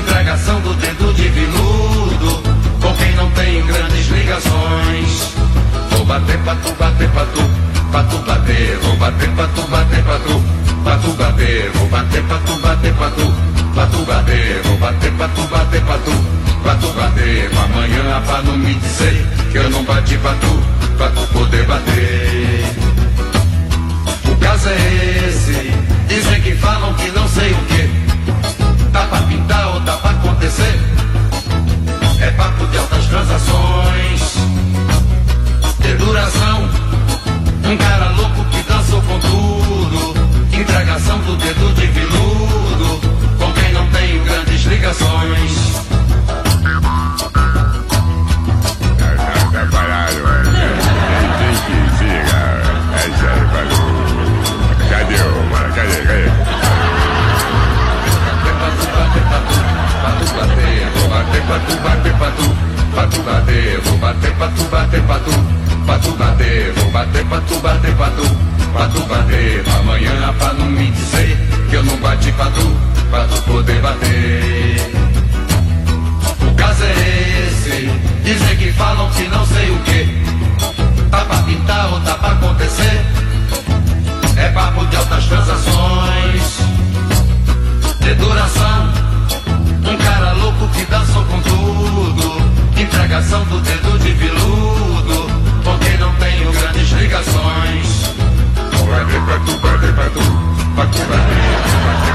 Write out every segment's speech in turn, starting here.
Entregação do dedo de viludo, com quem não tem grandes ligações. Vou bater pra tu, bater pra tu, pra tu bater, vou bater pra tu, bater pra tu, bater, vou bater pra tu, bater pra tu, bater, vou bater pra tu, bater pra tu, pra tu bater, amanhã pra não me dizer que eu não bati pra tu, pra tu poder bater. O caso é esse, dizem que falam que não sei o que, tá pra pintar ou tá pra acontecer, é papo de altas transações de duração. Um cara louco que dançou com tudo. Entregação do dedo de viludo. Com quem não tem grandes ligações. Pra tu, bater pra tu, bater, vou bater pra tu, bater pra tu, bater, vou bater pra tu, bater pra tu, bater, amanhã pra não me dizer que eu não bati pra tu, pra tu poder bater. O caso é esse, dizem que falam que não sei o que, tá pra pintar ou tá pra acontecer, é papo de altas transações, de duração. Um cara que dançou com tudo. Entregação do dedo de viludo. Com quem não tenho grandes ligações. Bater pra tu, bater pra tu, pra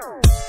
Wow.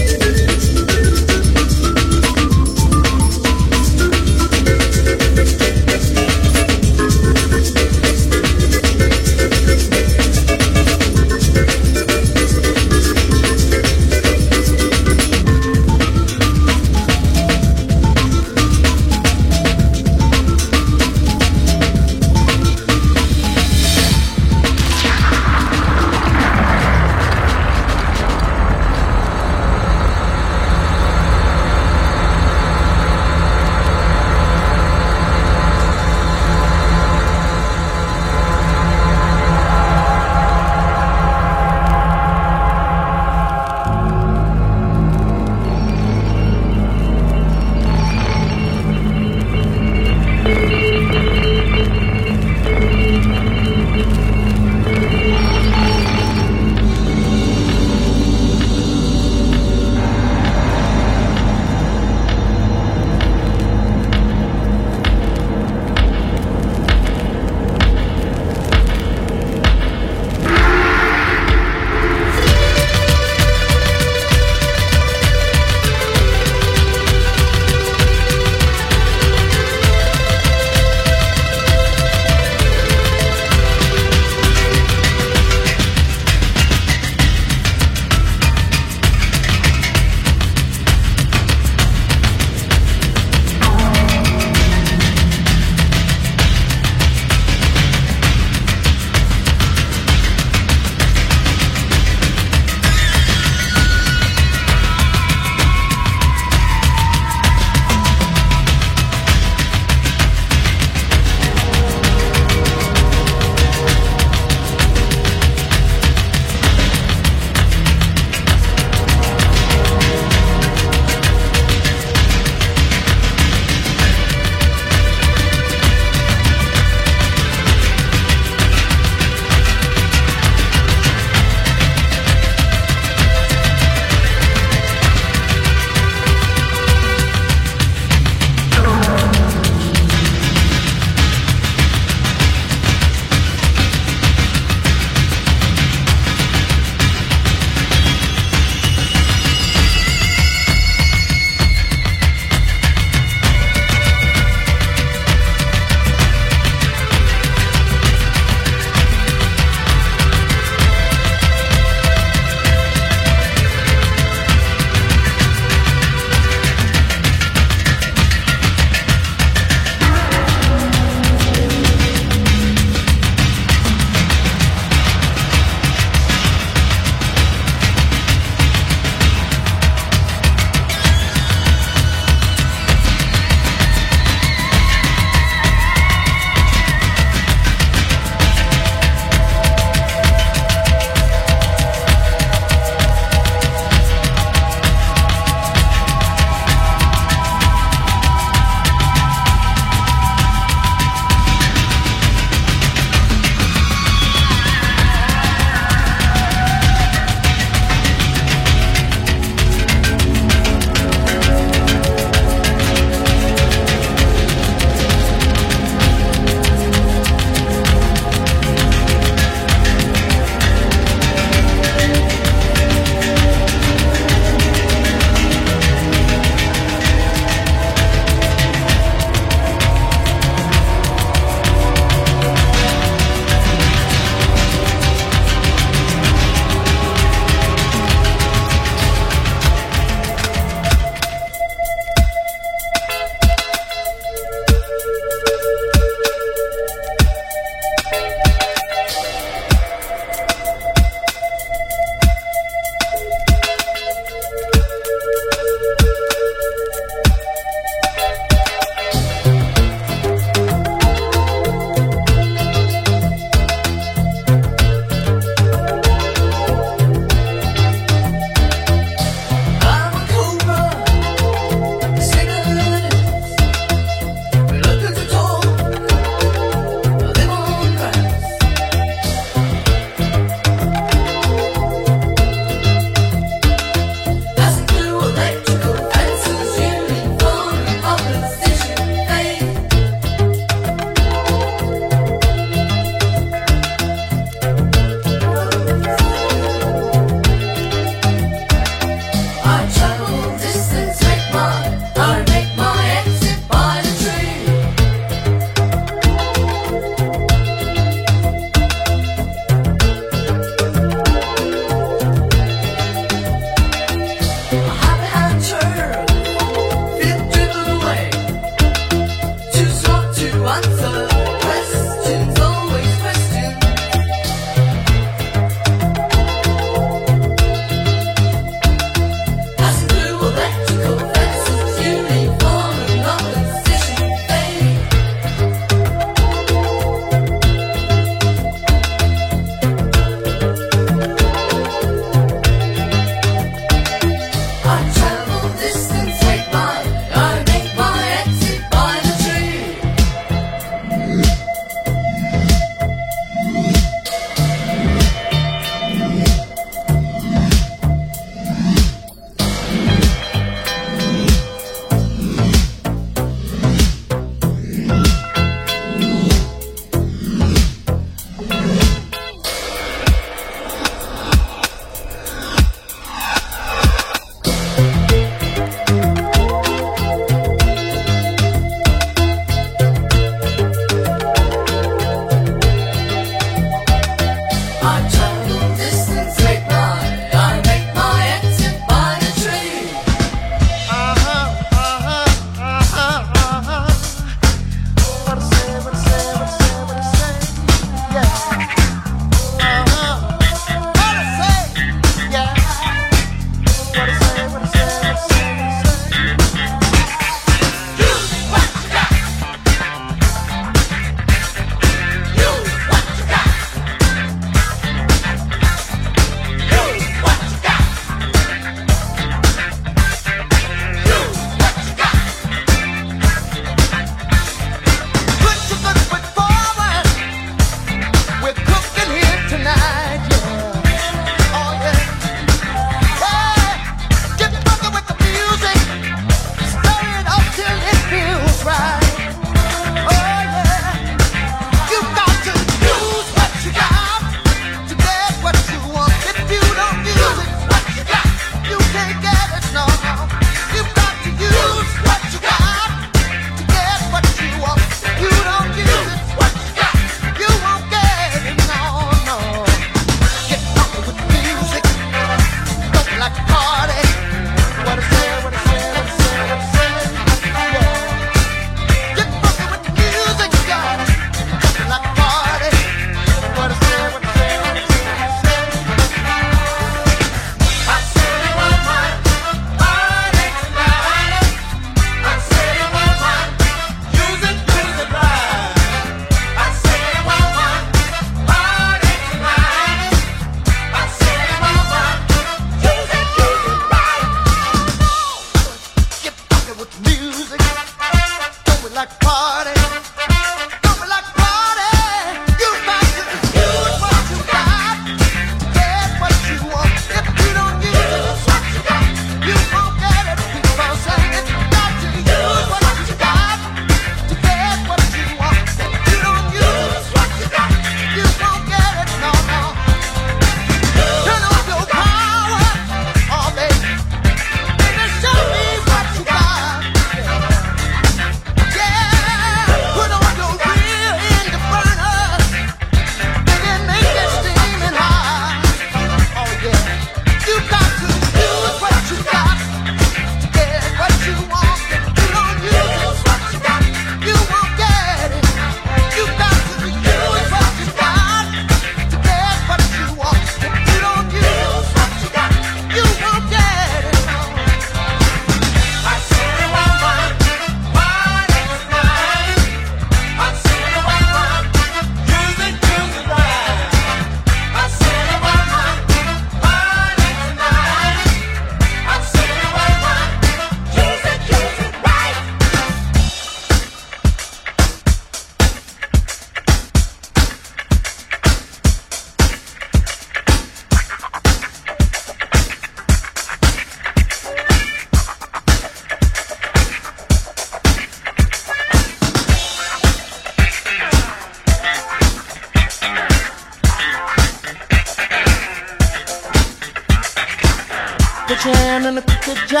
the jam and the cookie jar,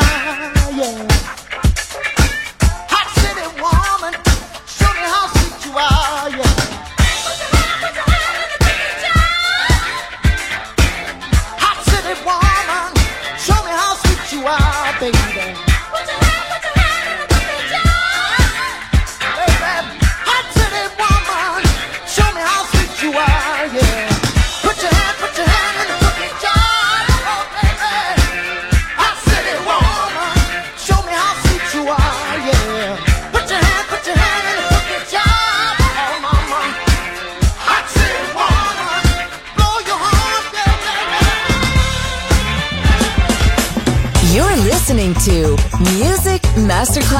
yeah.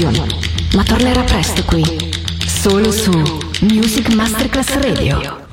Producción.